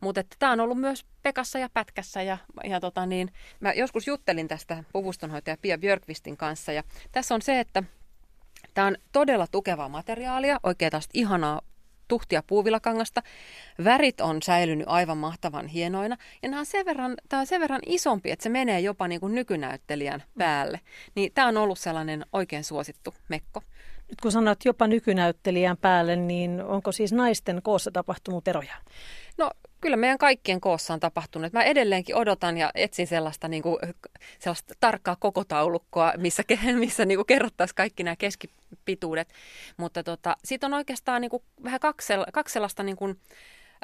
Mutta tämä on ollut myös Pekassa ja Pätkässä ja, ja tota niin, mä joskus juttelin tästä puvustonhoitaja Pia Björkvistin kanssa ja tässä on se, että Tämä on todella tukevaa materiaalia, oikein tästä ihanaa tuhtia puuvilakangasta. Värit on säilynyt aivan mahtavan hienoina ja nämä on sen verran, tämä on sen verran isompi, että se menee jopa niin kuin nykynäyttelijän päälle. Niin tämä on ollut sellainen oikein suosittu mekko. Nyt kun sanot jopa nykynäyttelijän päälle, niin onko siis naisten koossa tapahtunut eroja? No kyllä meidän kaikkien koossa on tapahtunut. Mä edelleenkin odotan ja etsin sellaista, niin kuin, sellaista tarkkaa koko taulukkoa, missä, missä niin kerrottaisiin kaikki nämä keskipituudet. Mutta tota, siitä on oikeastaan niin kuin, vähän kaksi, kaksi sellaista niin kuin,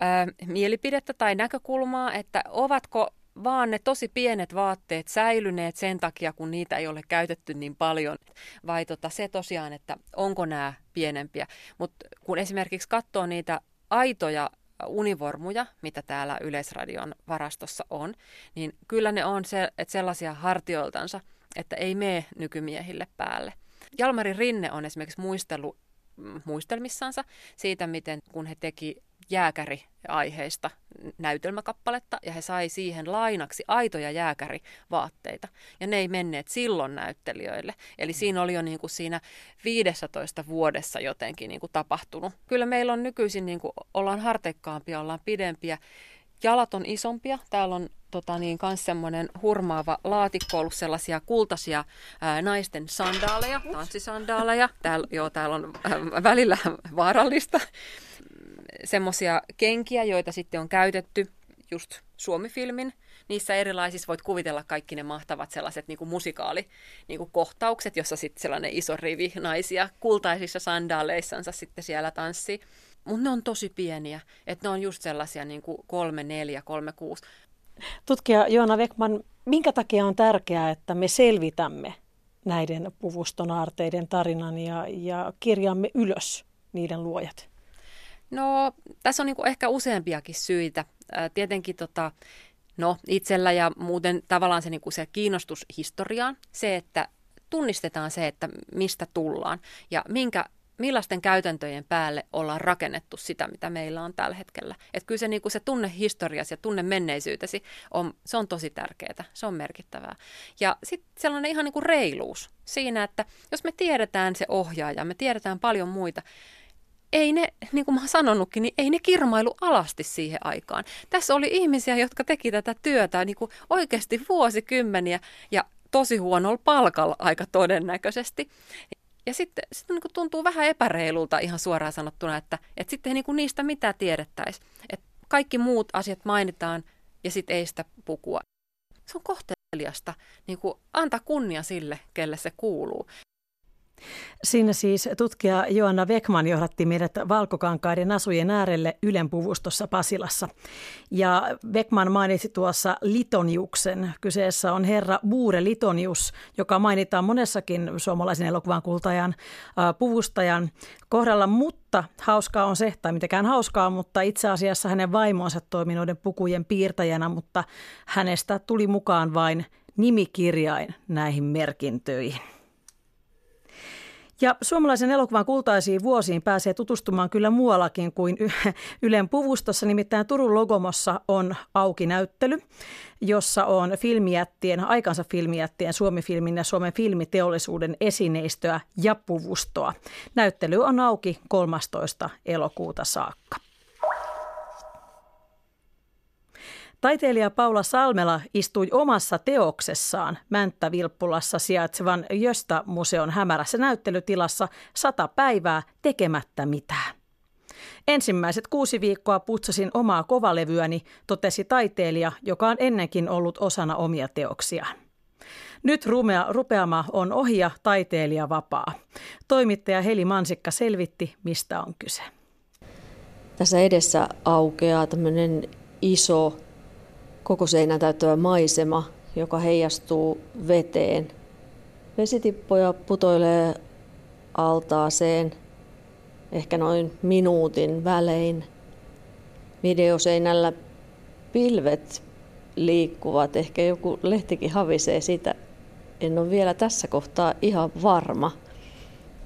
ää, mielipidettä tai näkökulmaa, että ovatko vaan ne tosi pienet vaatteet säilyneet sen takia, kun niitä ei ole käytetty niin paljon, vai tota, se tosiaan, että onko nämä pienempiä. Mutta kun esimerkiksi katsoo niitä aitoja univormuja, mitä täällä Yleisradion varastossa on, niin kyllä ne on se, että sellaisia hartioiltansa, että ei mene nykymiehille päälle. Jalmari Rinne on esimerkiksi muistellut mm, muistelmissansa siitä, miten kun he teki jääkäriaiheista näytelmäkappaletta ja he sai siihen lainaksi aitoja jääkärivaatteita. Ja ne ei menneet silloin näyttelijöille. Eli mm. siinä oli jo niin kuin siinä 15 vuodessa jotenkin niin kuin tapahtunut. Kyllä meillä on nykyisin, niin kuin, ollaan harteikkaampia, ollaan pidempiä. Jalat on isompia. Täällä on tota niin, kans semmoinen hurmaava laatikko ollut sellaisia kultaisia ää, naisten sandaaleja, tanssisandaaleja. Täällä, joo, täällä on ää, välillä vaarallista semmoisia kenkiä, joita sitten on käytetty just Suomi-filmin. Niissä erilaisissa voit kuvitella kaikki ne mahtavat sellaiset niin kuin musikaali niin kuin kohtaukset, jossa sitten sellainen iso rivi naisia kultaisissa sandaaleissansa sitten siellä tanssii. Mutta ne on tosi pieniä, että ne on just sellaisia niin kuin kolme, neljä, kolme, kuusi. Tutkija Joona Vekman, minkä takia on tärkeää, että me selvitämme näiden puvustonaarteiden tarinan ja, ja kirjaamme ylös niiden luojat? No, tässä on niin ehkä useampiakin syitä. Tietenkin tota, no, itsellä ja muuten tavallaan se, niin se kiinnostus historiaan, se, että tunnistetaan se, että mistä tullaan ja minkä, millaisten käytäntöjen päälle ollaan rakennettu sitä, mitä meillä on tällä hetkellä. Että kyllä se, niin se tunne historiasi ja tunne menneisyytesi, on, se on tosi tärkeää, se on merkittävää. Ja sitten sellainen ihan niin kuin reiluus siinä, että jos me tiedetään se ohjaaja, me tiedetään paljon muita, ei ne, niin kuin mä oon sanonutkin, niin ei ne kirmailu alasti siihen aikaan. Tässä oli ihmisiä, jotka teki tätä työtä niin kuin oikeasti vuosikymmeniä ja tosi huonolla palkalla aika todennäköisesti. Ja sitten, sitten niin kuin tuntuu vähän epäreilulta ihan suoraan sanottuna, että, että sitten niin kuin niistä mitään tiedettäisi. Että kaikki muut asiat mainitaan ja sitten ei sitä pukua. Se on kohteliasta niin kuin antaa kunnia sille, kelle se kuuluu. Siinä siis tutkija Joanna Vekman johdatti meidät valkokankaiden asujen äärelle Ylen puvustossa Pasilassa. Ja Vekman mainitsi tuossa Litoniuksen. Kyseessä on herra Buure Litonius, joka mainitaan monessakin suomalaisen elokuvan kultajan äh, puvustajan kohdalla, mutta hauskaa on se, tai mitenkään hauskaa, mutta itse asiassa hänen vaimonsa toimi noiden pukujen piirtäjänä, mutta hänestä tuli mukaan vain nimikirjain näihin merkintöihin. Ja suomalaisen elokuvan kultaisiin vuosiin pääsee tutustumaan kyllä muuallakin kuin Ylen puvustossa. Nimittäin Turun Logomossa on auki näyttely, jossa on filmijättien, aikansa filmijättien, Suomi-filmin ja Suomen filmiteollisuuden esineistöä ja puvustoa. Näyttely on auki 13. elokuuta saakka. Taiteilija Paula Salmela istui omassa teoksessaan Mänttä-Vilppulassa sijaitsevan Jösta-museon hämärässä näyttelytilassa sata päivää tekemättä mitään. Ensimmäiset kuusi viikkoa putsasin omaa kovalevyäni, totesi taiteilija, joka on ennenkin ollut osana omia teoksiaan. Nyt rumea, rupeama on ohi ja taiteilija vapaa. Toimittaja Heli Mansikka selvitti, mistä on kyse. Tässä edessä aukeaa tämmöinen iso koko seinän täyttävä maisema, joka heijastuu veteen. Vesitippoja putoilee altaaseen ehkä noin minuutin välein. Videoseinällä pilvet liikkuvat, ehkä joku lehtikin havisee sitä. en ole vielä tässä kohtaa ihan varma.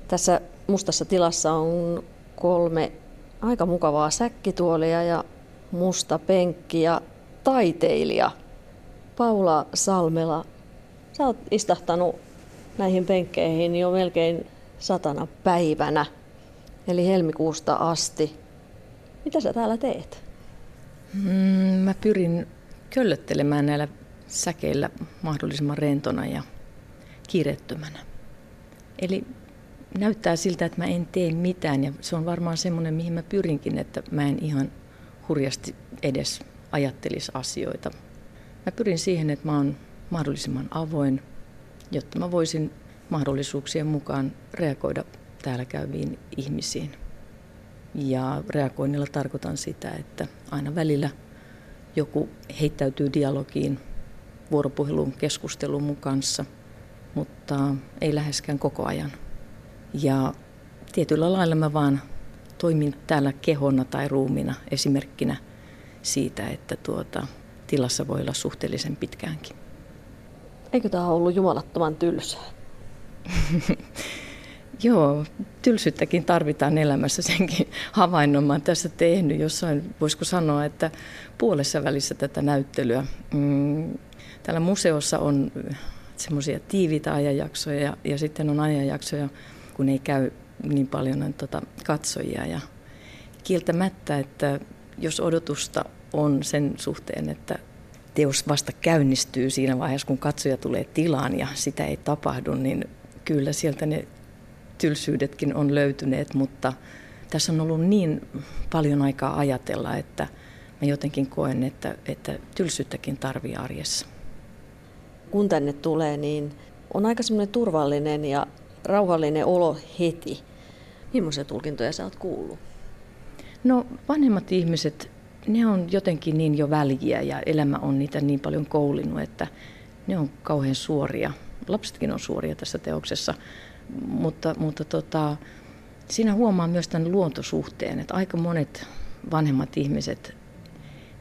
Tässä mustassa tilassa on kolme aika mukavaa säkkituolia ja musta penkki ja taiteilija Paula Salmela. Sä oot istahtanut näihin penkkeihin jo melkein satana päivänä, eli helmikuusta asti. Mitä sä täällä teet? Mm, mä pyrin köllöttelemään näillä säkeillä mahdollisimman rentona ja kiireettömänä. Eli näyttää siltä, että mä en tee mitään ja se on varmaan semmoinen, mihin mä pyrinkin, että mä en ihan hurjasti edes ajattelisi asioita. Mä pyrin siihen, että mä oon mahdollisimman avoin, jotta mä voisin mahdollisuuksien mukaan reagoida täällä käyviin ihmisiin. Ja reagoinnilla tarkoitan sitä, että aina välillä joku heittäytyy dialogiin, vuoropuhelun keskustelun mun kanssa, mutta ei läheskään koko ajan. Ja tietyllä lailla mä vaan toimin täällä kehona tai ruumina esimerkkinä siitä, että tuota, tilassa voi olla suhteellisen pitkäänkin. Eikö tämä ollut jumalattoman tylsää? Joo, tylsyttäkin tarvitaan elämässä senkin havainnon. Mä tässä tehnyt jossain, voisiko sanoa, että puolessa välissä tätä näyttelyä. Mm, täällä museossa on semmoisia tiiviitä ajanjaksoja ja, ja sitten on ajanjaksoja, kun ei käy niin paljon tota, katsojia. Ja kieltämättä, että jos odotusta on sen suhteen, että teos vasta käynnistyy siinä vaiheessa, kun katsoja tulee tilaan ja sitä ei tapahdu, niin kyllä sieltä ne tylsyydetkin on löytyneet, mutta tässä on ollut niin paljon aikaa ajatella, että mä jotenkin koen, että, että tylsyyttäkin tarvii arjessa. Kun tänne tulee, niin on aika semmoinen turvallinen ja rauhallinen olo heti. Millaisia tulkintoja sä oot kuullut? No vanhemmat ihmiset, ne on jotenkin niin jo väliä ja elämä on niitä niin paljon koulinut, että ne on kauhean suoria. Lapsetkin on suoria tässä teoksessa, mutta, mutta tota, siinä huomaa myös tämän luontosuhteen, että aika monet vanhemmat ihmiset,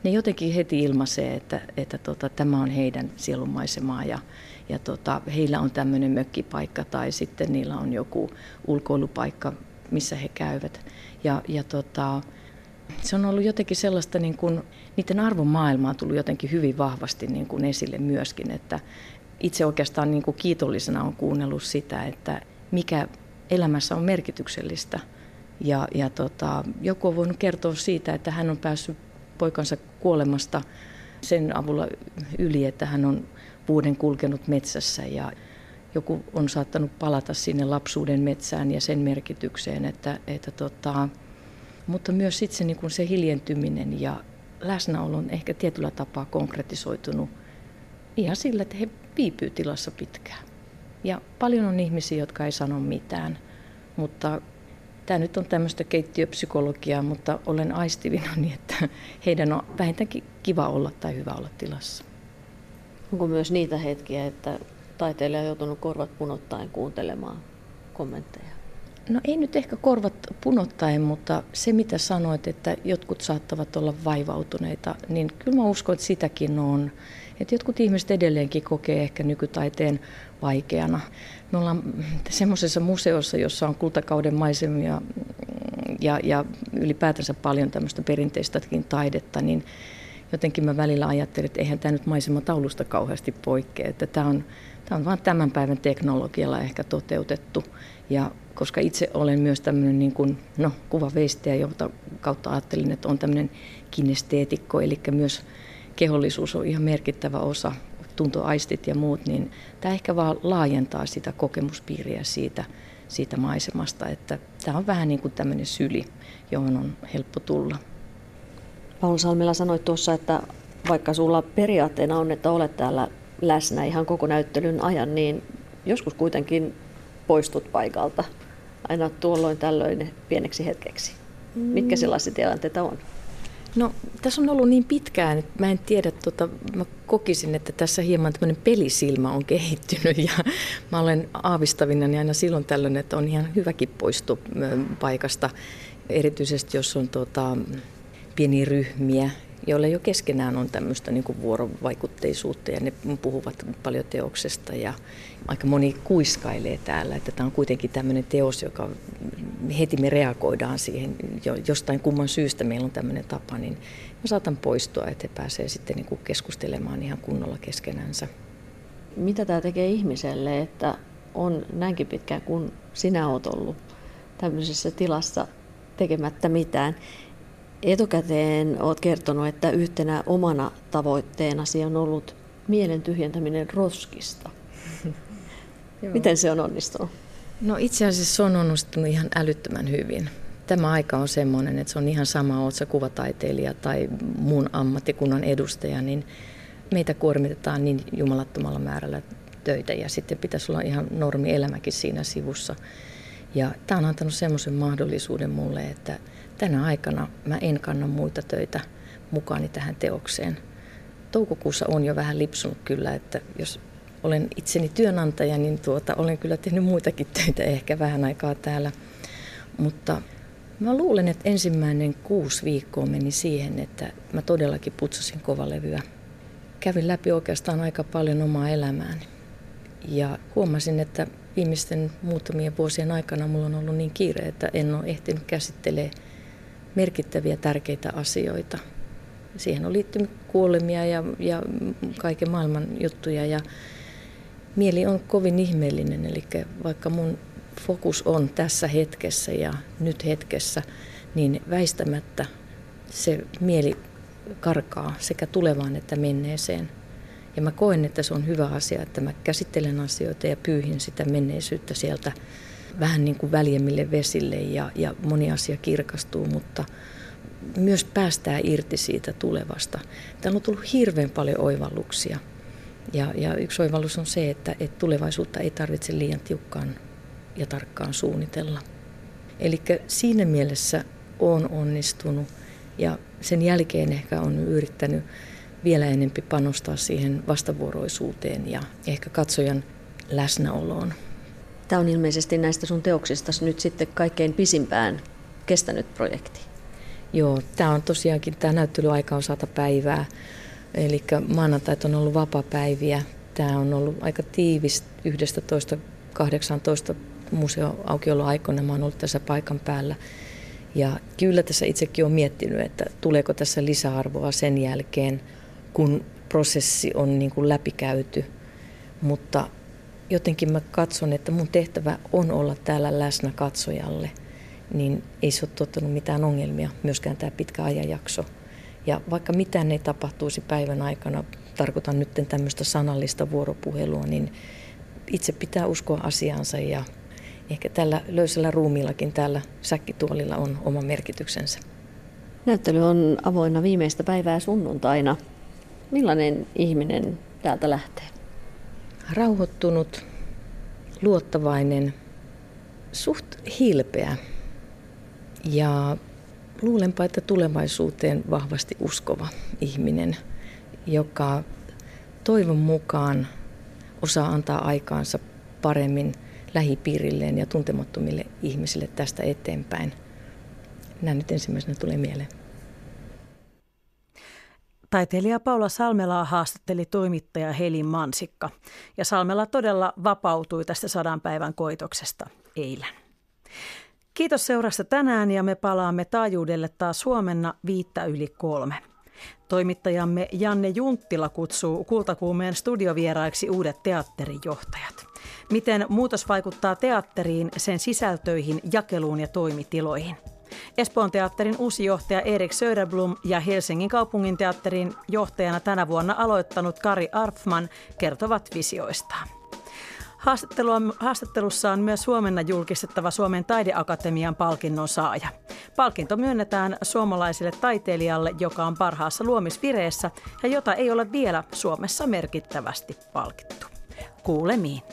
ne jotenkin heti ilmaisee, että, että tota, tämä on heidän sielunmaisemaa ja, ja tota, heillä on tämmöinen mökkipaikka tai sitten niillä on joku ulkoilupaikka, missä he käyvät. Ja, ja tota, se on ollut jotenkin sellaista, niin kuin, niiden arvomaailmaa on tullut jotenkin hyvin vahvasti niin kuin esille myöskin, että itse oikeastaan niin kuin kiitollisena on kuunnellut sitä, että mikä elämässä on merkityksellistä. Ja, ja tota, joku on voinut kertoa siitä, että hän on päässyt poikansa kuolemasta sen avulla yli, että hän on vuoden kulkenut metsässä ja joku on saattanut palata sinne lapsuuden metsään ja sen merkitykseen, että, että tota, mutta myös sitten se, niin kun se hiljentyminen ja läsnäolo on ehkä tietyllä tapaa konkretisoitunut ihan sillä, että he viipyy tilassa pitkään. Ja paljon on ihmisiä, jotka ei sano mitään, mutta tämä nyt on tämmöistä keittiöpsykologiaa, mutta olen aistivina niin, että heidän on vähintäänkin kiva olla tai hyvä olla tilassa. Onko myös niitä hetkiä, että taiteilija on joutunut korvat punottaen kuuntelemaan kommentteja? No ei nyt ehkä korvat punottaen, mutta se mitä sanoit, että jotkut saattavat olla vaivautuneita, niin kyllä mä uskon, että sitäkin on. Että jotkut ihmiset edelleenkin kokee ehkä nykytaiteen vaikeana. Me ollaan semmoisessa museossa, jossa on kultakauden maisemia ja, ja ylipäätänsä paljon tämmöistä perinteistäkin taidetta, niin jotenkin mä välillä ajattelin, että eihän tämä nyt maisemataulusta kauheasti poikkea, että tämä on, tämä on vain tämän päivän teknologialla ehkä toteutettu. Ja koska itse olen myös tämmöinen niin kuin, no, kuvaveistäjä, jota kautta ajattelin, että on tämmöinen kinesteetikko, eli myös kehollisuus on ihan merkittävä osa, tuntoaistit ja muut, niin tämä ehkä vaan laajentaa sitä kokemuspiiriä siitä, siitä maisemasta, että tämä on vähän niin kuin tämmöinen syli, johon on helppo tulla. Paul Salmela sanoi tuossa, että vaikka sulla periaatteena on, että olet täällä läsnä ihan koko näyttelyn ajan, niin joskus kuitenkin poistut paikalta aina tuolloin tällöin pieneksi hetkeksi. Mitkä mm. sellaisia tilanteita on? No tässä on ollut niin pitkään, että mä en tiedä, tota, mä kokisin, että tässä hieman tämmöinen pelisilmä on kehittynyt ja mä olen aavistavina niin aina silloin tällöin, että on ihan hyväkin poistu paikasta, erityisesti jos on tota, pieniä ryhmiä joilla jo keskenään on tämmöistä niin vuorovaikutteisuutta ja ne puhuvat paljon teoksesta ja aika moni kuiskailee täällä, että tämä on kuitenkin tämmöinen teos, joka heti me reagoidaan siihen, jostain kumman syystä meillä on tämmöinen tapa, niin mä saatan poistua, että he pääsee sitten niin kuin keskustelemaan ihan kunnolla keskenänsä. Mitä tämä tekee ihmiselle, että on näinkin pitkään kuin sinä olet ollut tämmöisessä tilassa tekemättä mitään. Etukäteen olet kertonut, että yhtenä omana tavoitteenasi on ollut mielen tyhjentäminen roskista. Miten se on onnistunut? No itse asiassa se on onnistunut ihan älyttömän hyvin. Tämä aika on sellainen, että se on ihan sama, oot sä kuvataiteilija tai muun ammattikunnan edustaja, niin meitä kuormitetaan niin jumalattomalla määrällä töitä ja sitten pitäisi olla ihan normi elämäkin siinä sivussa. Ja tämä on antanut semmoisen mahdollisuuden mulle, että tänä aikana mä en kanna muita töitä mukaani tähän teokseen. Toukokuussa on jo vähän lipsunut kyllä, että jos olen itseni työnantaja, niin tuota, olen kyllä tehnyt muitakin töitä ehkä vähän aikaa täällä. Mutta mä luulen, että ensimmäinen kuusi viikkoa meni siihen, että mä todellakin putsasin kovalevyä. Kävin läpi oikeastaan aika paljon omaa elämääni. Ja huomasin, että viimeisten muutamien vuosien aikana mulla on ollut niin kiire, että en ole ehtinyt käsittelemään merkittäviä tärkeitä asioita. Siihen on liittynyt kuolemia ja, ja kaiken maailman juttuja ja mieli on kovin ihmeellinen, eli vaikka mun fokus on tässä hetkessä ja nyt hetkessä, niin väistämättä se mieli karkaa sekä tulevaan että menneeseen. Ja mä koen, että se on hyvä asia, että mä käsittelen asioita ja pyyhin sitä menneisyyttä sieltä vähän niin kuin väljemmille vesille ja, ja moni asia kirkastuu, mutta myös päästää irti siitä tulevasta. Täällä on tullut hirveän paljon oivalluksia. Ja, ja yksi oivallus on se, että, että tulevaisuutta ei tarvitse liian tiukkaan ja tarkkaan suunnitella. Eli siinä mielessä on onnistunut ja sen jälkeen ehkä on yrittänyt vielä enempi panostaa siihen vastavuoroisuuteen ja ehkä katsojan läsnäoloon. Tämä on ilmeisesti näistä sun teoksista nyt sitten kaikkein pisimpään kestänyt projekti. Joo, tämä on tosiaankin, tämä näyttelyaika on sata päivää. Eli maanantait on ollut vapapäiviä. Tämä on ollut aika tiivis 11-18 museoaukioloaikoina. Mä oon ollut tässä paikan päällä. Ja kyllä tässä itsekin on miettinyt, että tuleeko tässä lisäarvoa sen jälkeen, kun prosessi on niin kuin läpikäyty. Mutta jotenkin mä katson, että mun tehtävä on olla täällä läsnä katsojalle, niin ei se ole tuottanut mitään ongelmia, myöskään tämä pitkä ajanjakso. Ja vaikka mitään ei tapahtuisi päivän aikana, tarkoitan nyt tämmöistä sanallista vuoropuhelua, niin itse pitää uskoa asiansa ja ehkä tällä löysällä ruumiillakin täällä säkkituolilla on oma merkityksensä. Näyttely on avoinna viimeistä päivää sunnuntaina. Millainen ihminen täältä lähtee? Rauhoittunut, luottavainen, suht hilpeä ja luulenpa, että tulevaisuuteen vahvasti uskova ihminen, joka toivon mukaan osaa antaa aikaansa paremmin lähipiirilleen ja tuntemattomille ihmisille tästä eteenpäin. Nämä nyt ensimmäisenä tulee mieleen. Taiteilija Paula Salmelaa haastatteli toimittaja Helin Mansikka. Ja Salmela todella vapautui tästä sadan päivän koitoksesta eilen. Kiitos seurasta tänään ja me palaamme taajuudelle taas huomenna viittä yli kolme. Toimittajamme Janne Junttila kutsuu Kultakuumeen studiovieraiksi uudet teatterijohtajat. Miten muutos vaikuttaa teatteriin, sen sisältöihin, jakeluun ja toimitiloihin – Espoon teatterin uusi johtaja Erik Söderblom ja Helsingin kaupungin teatterin johtajana tänä vuonna aloittanut Kari Arfman kertovat visioistaan. Haastattelussa on myös huomenna julkistettava Suomen taideakatemian palkinnon saaja. Palkinto myönnetään suomalaiselle taiteilijalle, joka on parhaassa luomisvireessä ja jota ei ole vielä Suomessa merkittävästi palkittu. Kuulemiin.